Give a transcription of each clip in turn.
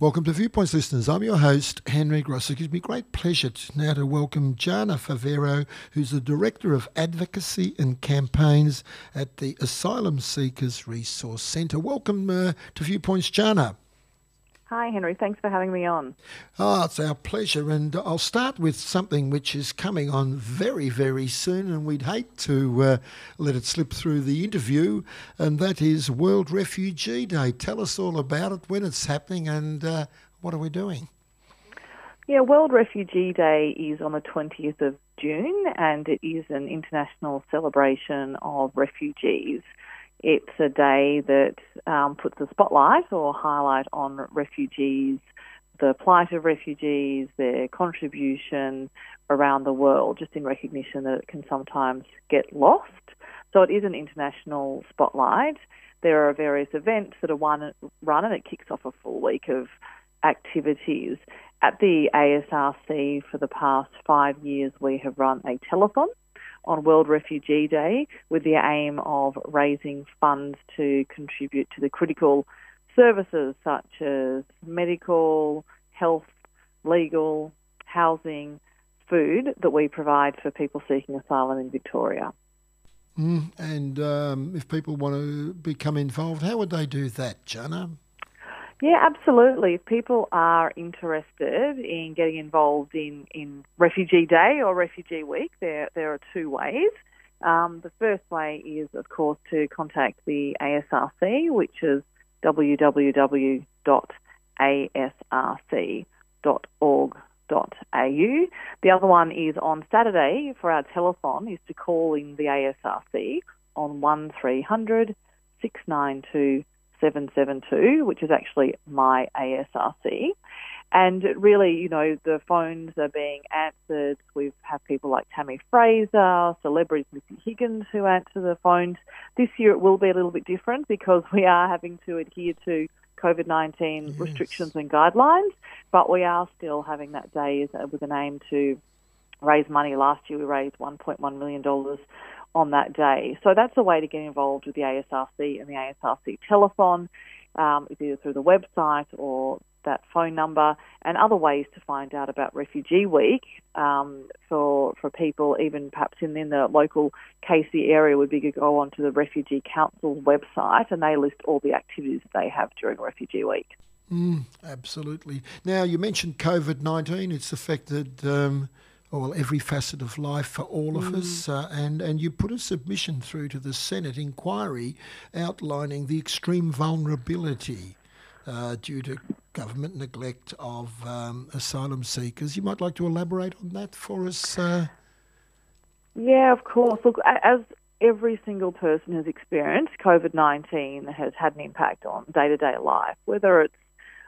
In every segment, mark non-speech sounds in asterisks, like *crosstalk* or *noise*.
Welcome to Viewpoints, listeners. I'm your host, Henry Gross. It gives me great pleasure to now to welcome Jana Favero, who's the Director of Advocacy and Campaigns at the Asylum Seekers Resource Centre. Welcome uh, to Viewpoints, Jana. Hi, Henry. Thanks for having me on. Oh, it's our pleasure. And I'll start with something which is coming on very, very soon, and we'd hate to uh, let it slip through the interview, and that is World Refugee Day. Tell us all about it, when it's happening, and uh, what are we doing? Yeah, World Refugee Day is on the 20th of June, and it is an international celebration of refugees. It's a day that um, puts a spotlight or highlight on refugees, the plight of refugees, their contribution around the world, just in recognition that it can sometimes get lost. So it is an international spotlight. There are various events that are run, run and it kicks off a full week of activities. At the ASRC for the past five years, we have run a telethon on World Refugee Day with the aim of raising funds to contribute to the critical services such as medical, health, legal, housing, food that we provide for people seeking asylum in Victoria. Mm, and um, if people want to become involved, how would they do that, Jana? Yeah, absolutely. If people are interested in getting involved in, in Refugee Day or Refugee Week, there, there are two ways. Um, the first way is, of course, to contact the ASRC, which is www.asrc.org.au. The other one is on Saturday for our telethon is to call in the ASRC on 1300 692 772, which is actually my ASRC. And really, you know, the phones are being answered. We've had people like Tammy Fraser, celebrities Missy Higgins who answer the phones. This year it will be a little bit different because we are having to adhere to COVID 19 yes. restrictions and guidelines, but we are still having that day with an aim to raise money. Last year we raised $1.1 million on that day. So that's a way to get involved with the ASRC and the ASRC telethon. Um, either through the website or that phone number, and other ways to find out about Refugee Week um, for for people, even perhaps in, in the local Casey area, would be to go onto the Refugee Council website, and they list all the activities they have during Refugee Week. Mm, absolutely. Now you mentioned COVID nineteen; it's affected. Um, well, every facet of life for all of mm. us. Uh, and, and you put a submission through to the Senate inquiry outlining the extreme vulnerability uh, due to government neglect of um, asylum seekers. You might like to elaborate on that for us? Uh... Yeah, of course. Look, as every single person has experienced, COVID 19 has had an impact on day to day life, whether it's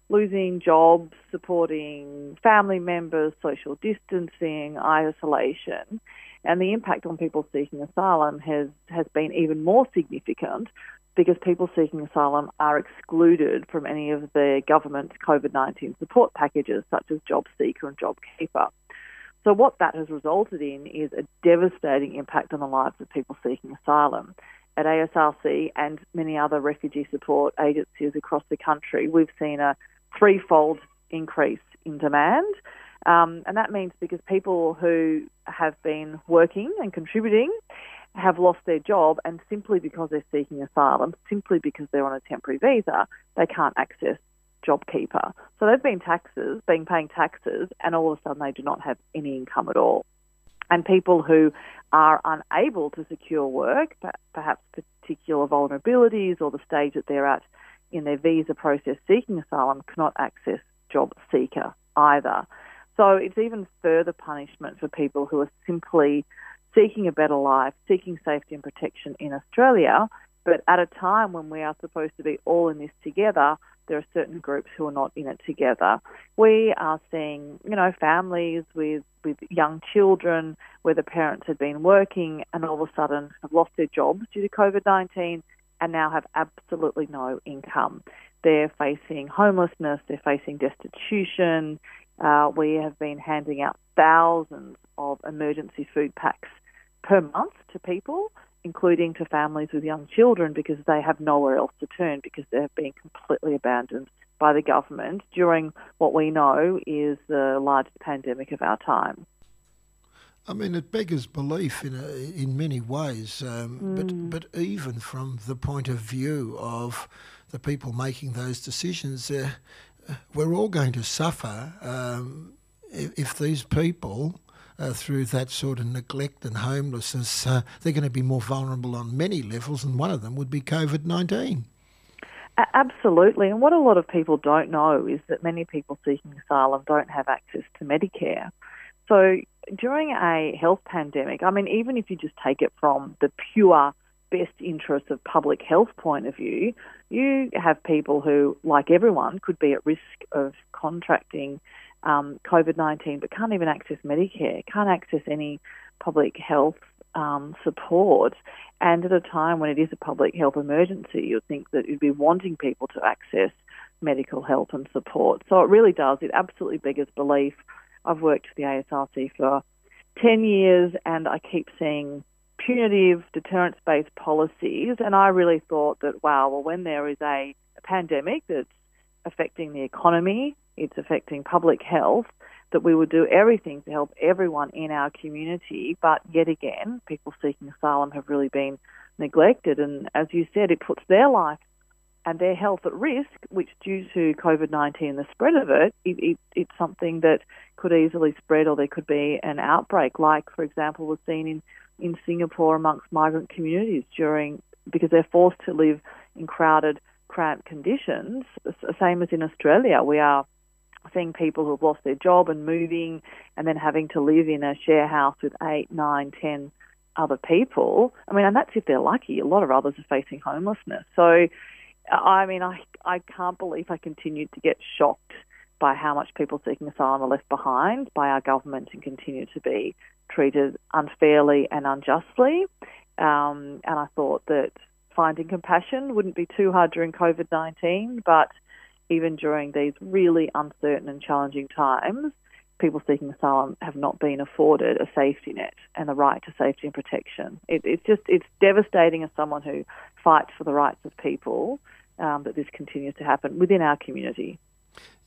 losing jobs, supporting family members, social distancing, isolation, and the impact on people seeking asylum has, has been even more significant because people seeking asylum are excluded from any of the government's COVID 19 support packages, such as JobSeeker and JobKeeper. So, what that has resulted in is a devastating impact on the lives of people seeking asylum. At ASRC and many other refugee support agencies across the country, we've seen a threefold increase in demand. Um, and that means because people who have been working and contributing have lost their job, and simply because they're seeking asylum, simply because they're on a temporary visa, they can't access JobKeeper. So they've been taxes, been paying taxes, and all of a sudden they do not have any income at all. And people who are unable to secure work, perhaps particular vulnerabilities or the stage that they're at in their visa process seeking asylum cannot access job seeker either. So it's even further punishment for people who are simply seeking a better life, seeking safety and protection in Australia, but at a time when we are supposed to be all in this together, there are certain groups who are not in it together. We are seeing, you know, families with, with young children where the parents had been working and all of a sudden have lost their jobs due to COVID 19 and now have absolutely no income. They're facing homelessness, they're facing destitution. Uh, we have been handing out thousands of emergency food packs per month to people, including to families with young children, because they have nowhere else to turn because they've been completely abandoned by the government during what we know is the largest pandemic of our time. I mean, it beggars belief in a, in many ways, um, mm. but but even from the point of view of the people making those decisions, uh, we're all going to suffer um, if, if, these people. Uh, through that sort of neglect and homelessness, uh, they're going to be more vulnerable on many levels, and one of them would be COVID 19. Absolutely. And what a lot of people don't know is that many people seeking asylum don't have access to Medicare. So during a health pandemic, I mean, even if you just take it from the pure best interest of public health point of view, you have people who, like everyone, could be at risk of contracting um, COVID 19 but can't even access Medicare, can't access any public health um, support. And at a time when it is a public health emergency, you'd think that you'd be wanting people to access medical help and support. So it really does. It absolutely beggars belief. I've worked for the ASRC for 10 years and I keep seeing punitive deterrence based policies. And I really thought that, wow, well, when there is a, a pandemic that's affecting the economy, it's affecting public health, that we would do everything to help everyone in our community. But yet again, people seeking asylum have really been neglected. And as you said, it puts their life and their health at risk, which due to COVID 19 and the spread of it, it, it, it's something that could easily spread or there could be an outbreak, like, for example, was seen in, in Singapore amongst migrant communities during, because they're forced to live in crowded, cramped conditions, same as in Australia. We are seeing people who've lost their job and moving and then having to live in a share house with eight, nine, ten other people. I mean, and that's if they're lucky. A lot of others are facing homelessness. So, I mean, I I can't believe I continued to get shocked by how much people seeking asylum are left behind by our government and continue to be treated unfairly and unjustly. Um, and I thought that finding compassion wouldn't be too hard during COVID 19, but even during these really uncertain and challenging times, people seeking asylum have not been afforded a safety net and the right to safety and protection. It, it's just it's devastating as someone who fights for the rights of people um, that this continues to happen within our community.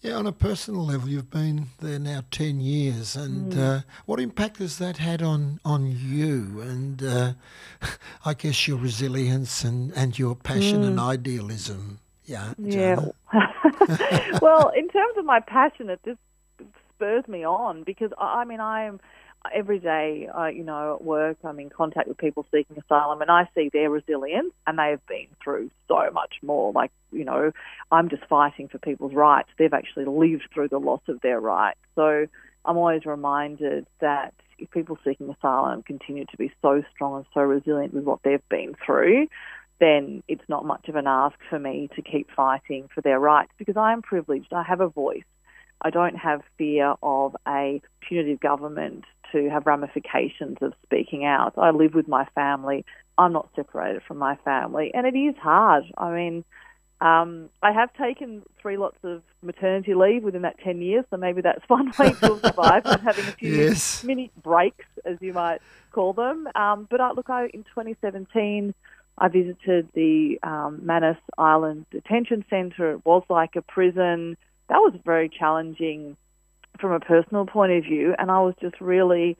Yeah, on a personal level, you've been there now ten years, and mm. uh, what impact has that had on on you? And uh, *laughs* I guess your resilience and, and your passion mm. and idealism. Yeah. Yeah. *laughs* well, in terms of my passion, it just spurs me on because I mean I am every day, I, you know, at work, I'm in contact with people seeking asylum, and I see their resilience, and they have been through so much more. Like, you know, I'm just fighting for people's rights. They've actually lived through the loss of their rights. So I'm always reminded that if people seeking asylum continue to be so strong and so resilient with what they've been through, then it's not much of an ask for me to keep fighting for their rights because I am privileged. I have a voice. I don't have fear of a punitive government to have ramifications of speaking out. I live with my family. I'm not separated from my family, and it is hard. I mean, um, I have taken three lots of maternity leave within that 10 years, so maybe that's *laughs* one way to survive, having a few yes. mini breaks, as you might call them. Um, but I, look, I, in 2017, I visited the um, Manus Island Detention Centre. It was like a prison. That was very challenging from a personal point of view, and I was just really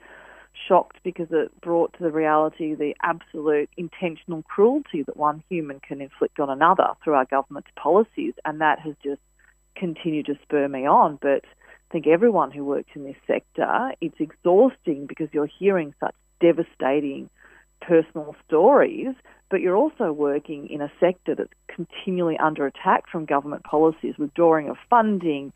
shocked because it brought to the reality the absolute intentional cruelty that one human can inflict on another through our government's policies, and that has just continued to spur me on. But I think everyone who works in this sector, it's exhausting because you're hearing such devastating personal stories, but you're also working in a sector that's continually under attack from government policies, withdrawing of funding,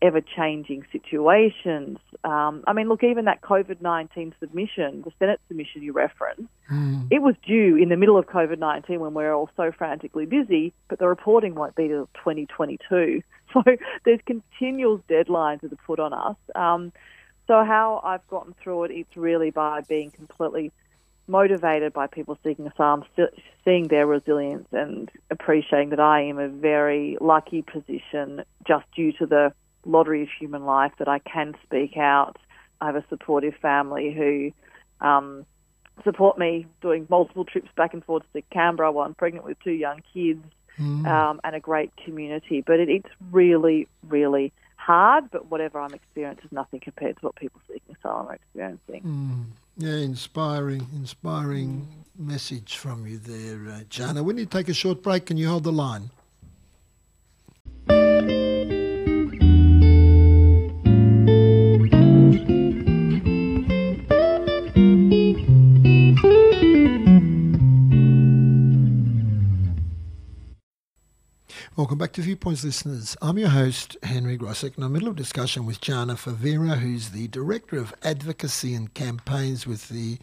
ever changing situations. Um, I mean, look, even that COVID 19 submission, the Senate submission you referenced, mm. it was due in the middle of COVID 19 when we're all so frantically busy, but the reporting won't be till 2022. *laughs* So there's continual deadlines that are put on us. Um, so, how I've gotten through it, it's really by being completely motivated by people seeking asylum, seeing their resilience and appreciating that I am a very lucky position just due to the lottery of human life that I can speak out. I have a supportive family who um, support me doing multiple trips back and forth to Canberra while I'm pregnant with two young kids. mm. um, and a great community. But it, it's really, really hard. But whatever I'm experiencing is nothing compared to what people seeking asylum are experiencing. Mm. Yeah, inspiring, inspiring message from you there, uh, Jana. We need to take a short break. Can you hold the line? Welcome back to Viewpoints, listeners. I'm your host, Henry Grossek, and I'm in the middle of discussion with Jana Favero, who's the Director of Advocacy and Campaigns with the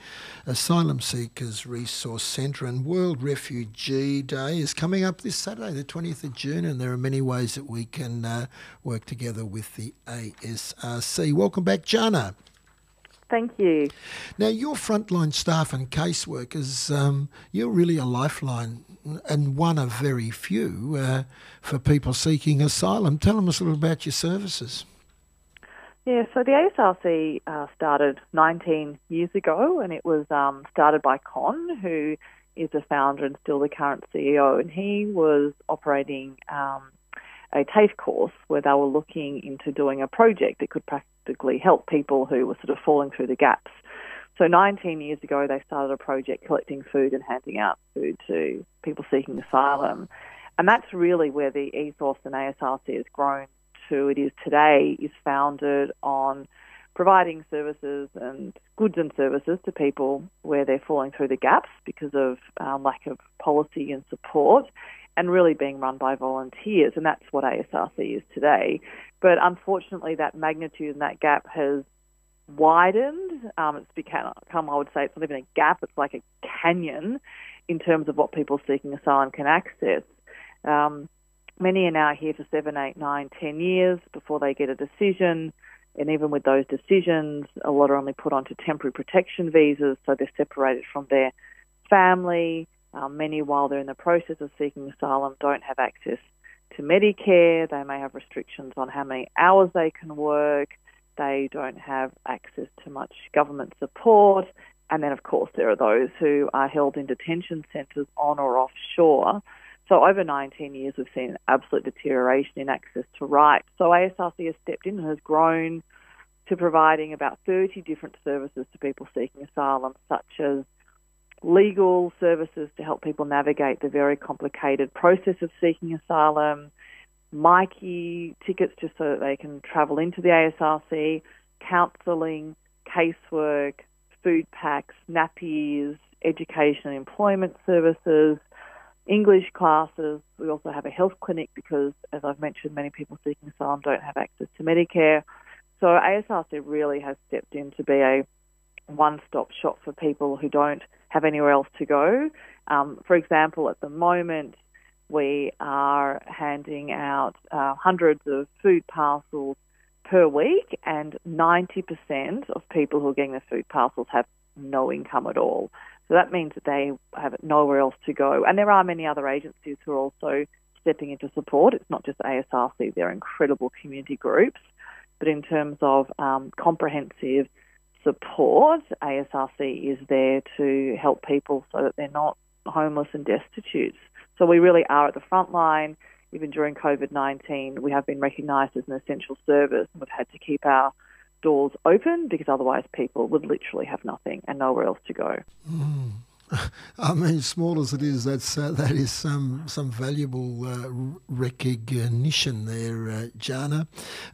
Asylum Seekers Resource Centre. And World Refugee Day is coming up this Saturday, the 20th of June, and there are many ways that we can uh, work together with the ASRC. Welcome back, Jana. Thank you. Now, your frontline staff and caseworkers, um, you're really a lifeline and one of very few uh, for people seeking asylum. Tell us a little about your services. Yeah, so the ASRC uh, started 19 years ago, and it was um, started by Kon, who is the founder and still the current CEO, and he was operating um, a TAFE course where they were looking into doing a project that could practically help people who were sort of falling through the gaps. So 19 years ago, they started a project collecting food and handing out food to people seeking asylum. And that's really where the ethos and ASRC has grown to it is today is founded on providing services and goods and services to people where they're falling through the gaps because of um, lack of policy and support and really being run by volunteers. And that's what ASRC is today. But unfortunately, that magnitude and that gap has widened. Um, it's become, I would say, it's not even a gap, it's like a canyon in terms of what people seeking asylum can access. Um, many are now here for seven, eight, nine, ten years before they get a decision. And even with those decisions, a lot are only put onto temporary protection visas, so they're separated from their family. Um, many, while they're in the process of seeking asylum, don't have access to Medicare. They may have restrictions on how many hours they can work. They don't have access to much government support. And then, of course, there are those who are held in detention centres on or offshore. So, over 19 years, we've seen an absolute deterioration in access to rights. So, ASRC has stepped in and has grown to providing about 30 different services to people seeking asylum, such as legal services to help people navigate the very complicated process of seeking asylum, Myki tickets just so that they can travel into the ASRC, counselling, casework, food packs, nappies, education and employment services, English classes. We also have a health clinic because, as I've mentioned, many people seeking asylum don't have access to Medicare. So ASRC really has stepped in to be a one-stop shop for people who don't have anywhere else to go. Um, for example, at the moment, we are handing out uh, hundreds of food parcels per week, and 90% of people who are getting the food parcels have no income at all. So that means that they have nowhere else to go. And there are many other agencies who are also stepping into support. It's not just ASRC, they're incredible community groups. But in terms of um, comprehensive support, ASRC is there to help people so that they're not homeless and destitute. So we really are at the front line. Even during COVID 19, we have been recognised as an essential service and we've had to keep our doors open because otherwise people would literally have nothing and nowhere else to go. Mm. *laughs* I mean, small as it is, that's uh, that is some some valuable uh, recognition there, uh, Jana.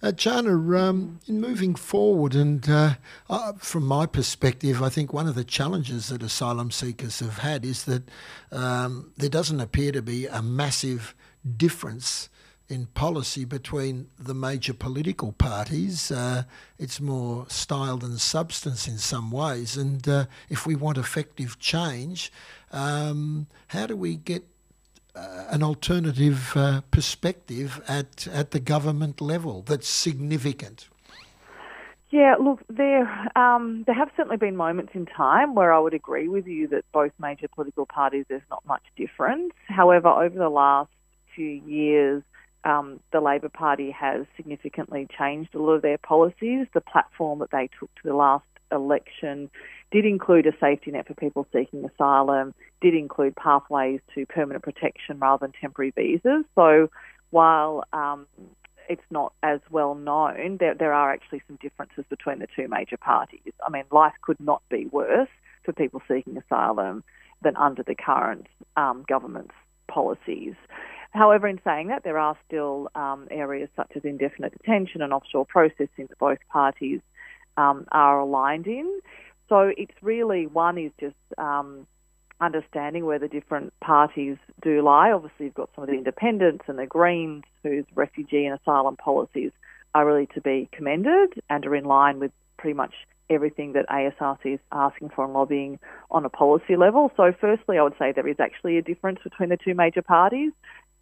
Uh, Jana, um, in moving forward, and uh, uh, from my perspective, I think one of the challenges that asylum seekers have had is that um, there doesn't appear to be a massive difference in policy between the major political parties. Uh, it's more style than substance in some ways. And uh, if we want effective change, um, how do we get uh, an alternative uh, perspective at, at the government level that's significant? Yeah, look, there um, there have certainly been moments in time where I would agree with you that both major political parties there's not much difference. However, over the last few years, um, the Labor Party has significantly changed a lot of their policies. The platform that they took to the last election did include a safety net for people seeking asylum, did include pathways to permanent protection rather than temporary visas. So while um, it's not as well known, there, there are actually some differences between the two major parties. I mean, life could not be worse for people seeking asylum than under the current um, government's policies. However, in saying that, there are still um, areas such as indefinite detention and offshore processing that both parties um, are aligned in. So it's really one is just um, understanding where the different parties do lie. Obviously, you've got some of the independents and the Greens, whose refugee and asylum policies are really to be commended and are in line with pretty much everything that ASRC is asking for and lobbying on a policy level. So, firstly, I would say there is actually a difference between the two major parties.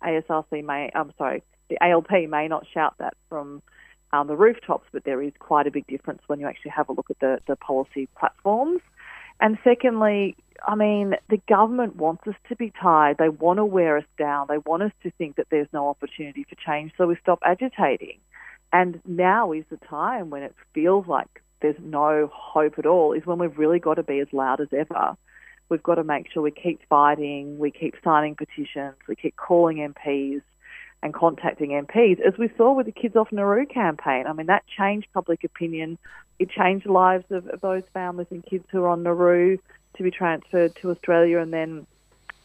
ASRC may, I'm sorry, the ALP may not shout that from um, the rooftops, but there is quite a big difference when you actually have a look at the, the policy platforms. And secondly, I mean, the government wants us to be tired. They want to wear us down. They want us to think that there's no opportunity for change, so we stop agitating. And now is the time when it feels like there's no hope at all, is when we've really got to be as loud as ever. We've got to make sure we keep fighting, we keep signing petitions, we keep calling MPs, and contacting MPs, as we saw with the Kids Off Nauru campaign. I mean, that changed public opinion. It changed the lives of, of those families and kids who are on Nauru to be transferred to Australia and then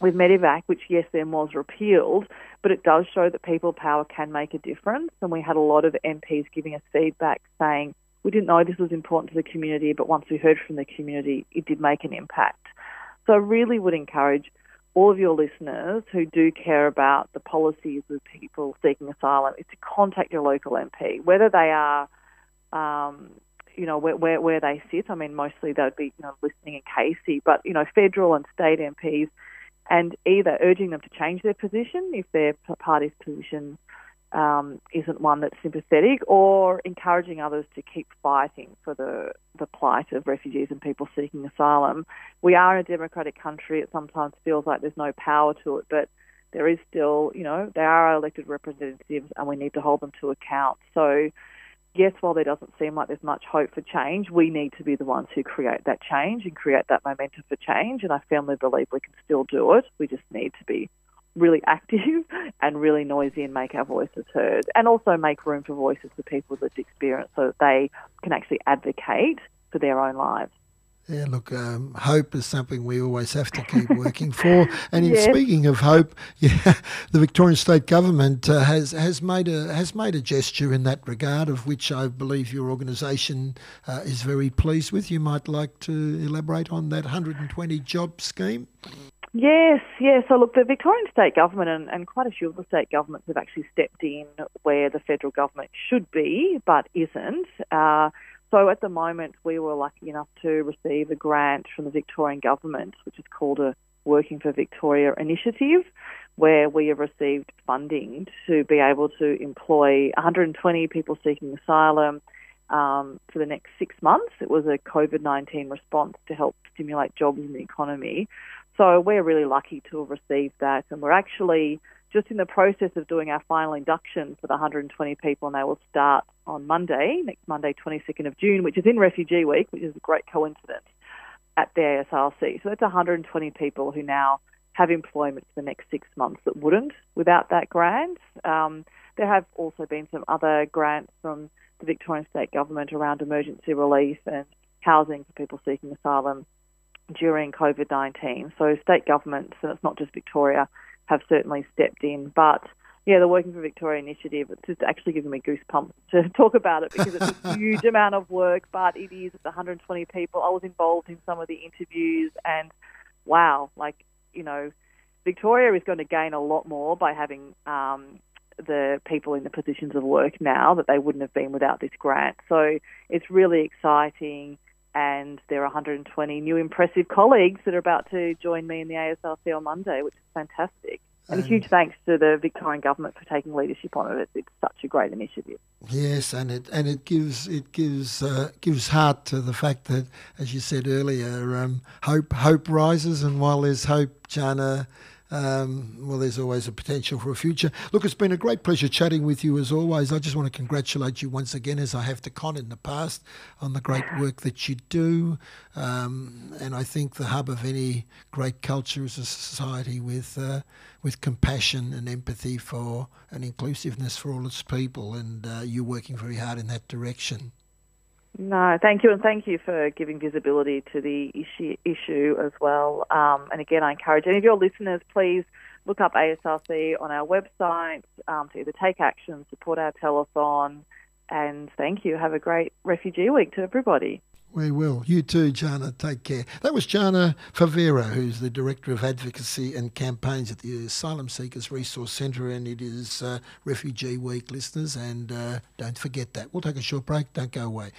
with Medevac, which yes, then was repealed, but it does show that people power can make a difference. And we had a lot of MPs giving us feedback saying, we didn't know this was important to the community, but once we heard from the community, it did make an impact. So I really would encourage all of your listeners who do care about the policies of people seeking asylum is to contact your local MP, whether they are, um, you know, where, where, where they sit. I mean, mostly they would be, you know, listening in Casey, but, you know, federal and state MPs, and either urging them to change their position if their party's position um, isn't one that's sympathetic, or encouraging others to keep fighting for the, the plight of refugees and people seeking asylum. We are in a democratic country. It sometimes feels like there's no power to it, but there is still, you know, they are elected representatives and we need to hold them to account. So, yes, while there doesn't seem like there's much hope for change, we need to be the ones who create that change and create that momentum for change. And I firmly believe we can still do it. We just need to be really active *laughs* and really noisy and make our voices heard and also make room for voices for people with experience so that they can actually advocate for their own lives. Yeah, look, um, hope is something we always have to keep working for. *laughs* And in yes. speaking of hope, *laughs* yeah, the Victorian State Government uh, has has made a has made a gesture in that regard, of which I believe your organisation uh, is very pleased with. You might like to elaborate on that 120 job scheme. Yes, yes. So look, the Victorian state government and, and quite a few of the state governments have actually stepped in where the federal government should be, but isn't. Uh, so at the moment, we were lucky enough to receive a grant from the Victorian government, which is called a Working for Victoria initiative, where we have received funding to be able to employ 120 people seeking asylum um, for the next six months. It was a COVID 19 response to help stimulate jobs in the economy. So we're really lucky to have received that, and we're actually just in the process of doing our final induction for the 120 people, and they will start on Monday, next Monday, 22nd of June, which is in Refugee Week, which is a great coincidence at the ASRC. So that's 120 people who now have employment for the next six months that wouldn't without that grant. Um, there have also been some other grants from the Victorian State Government around emergency relief and housing for people seeking asylum during COVID 19. So, state governments, and it's not just Victoria, have certainly stepped in. But yeah, the Working for Victoria initiative, it's just actually giving me goosebumps *laughs* to talk about it because it's a *laughs* huge amount of work, but it is, it's 120 people. I was involved in some of the interviews, and wow, like, you know, Victoria is going to gain a lot more by having um, the people in the positions of work now that they wouldn't have been without this grant. So it's really exciting and there are 120 new impressive colleagues that are about to join me in the ASRC on Monday, which is fantastic. And, and a huge thanks to the Victorian government for taking leadership on it. It's such a great initiative. Yes, and it and it gives it gives uh, gives heart to the fact that, as you said earlier, um, hope hope rises, and while there's hope, Jana, um, well, there's always a potential for a future. Look, it's been a great pleasure chatting with you as always. I just want to congratulate you once again, as I have to Kon in the past, on the great work that you do. Um, and I think the hub of any great culture is a society with uh, with compassion and empathy for and inclusiveness for all its people. And uh, you're working very hard in that direction. No, thank you, and thank you for giving visibility to the issue, issue as well. Um, and again, I encourage any of your listeners, please look up ASRC on our website um, to either take action, support our telethon, and thank you. Have a great Refugee Week to everybody. We will. You too, Jana. Take care. That was Jana Favero, who's the Director of Advocacy and Campaigns at the Asylum Seekers Resource Centre, and it is uh, Refugee Week, listeners, and uh, don't forget that. We'll take a short break. Don't go away.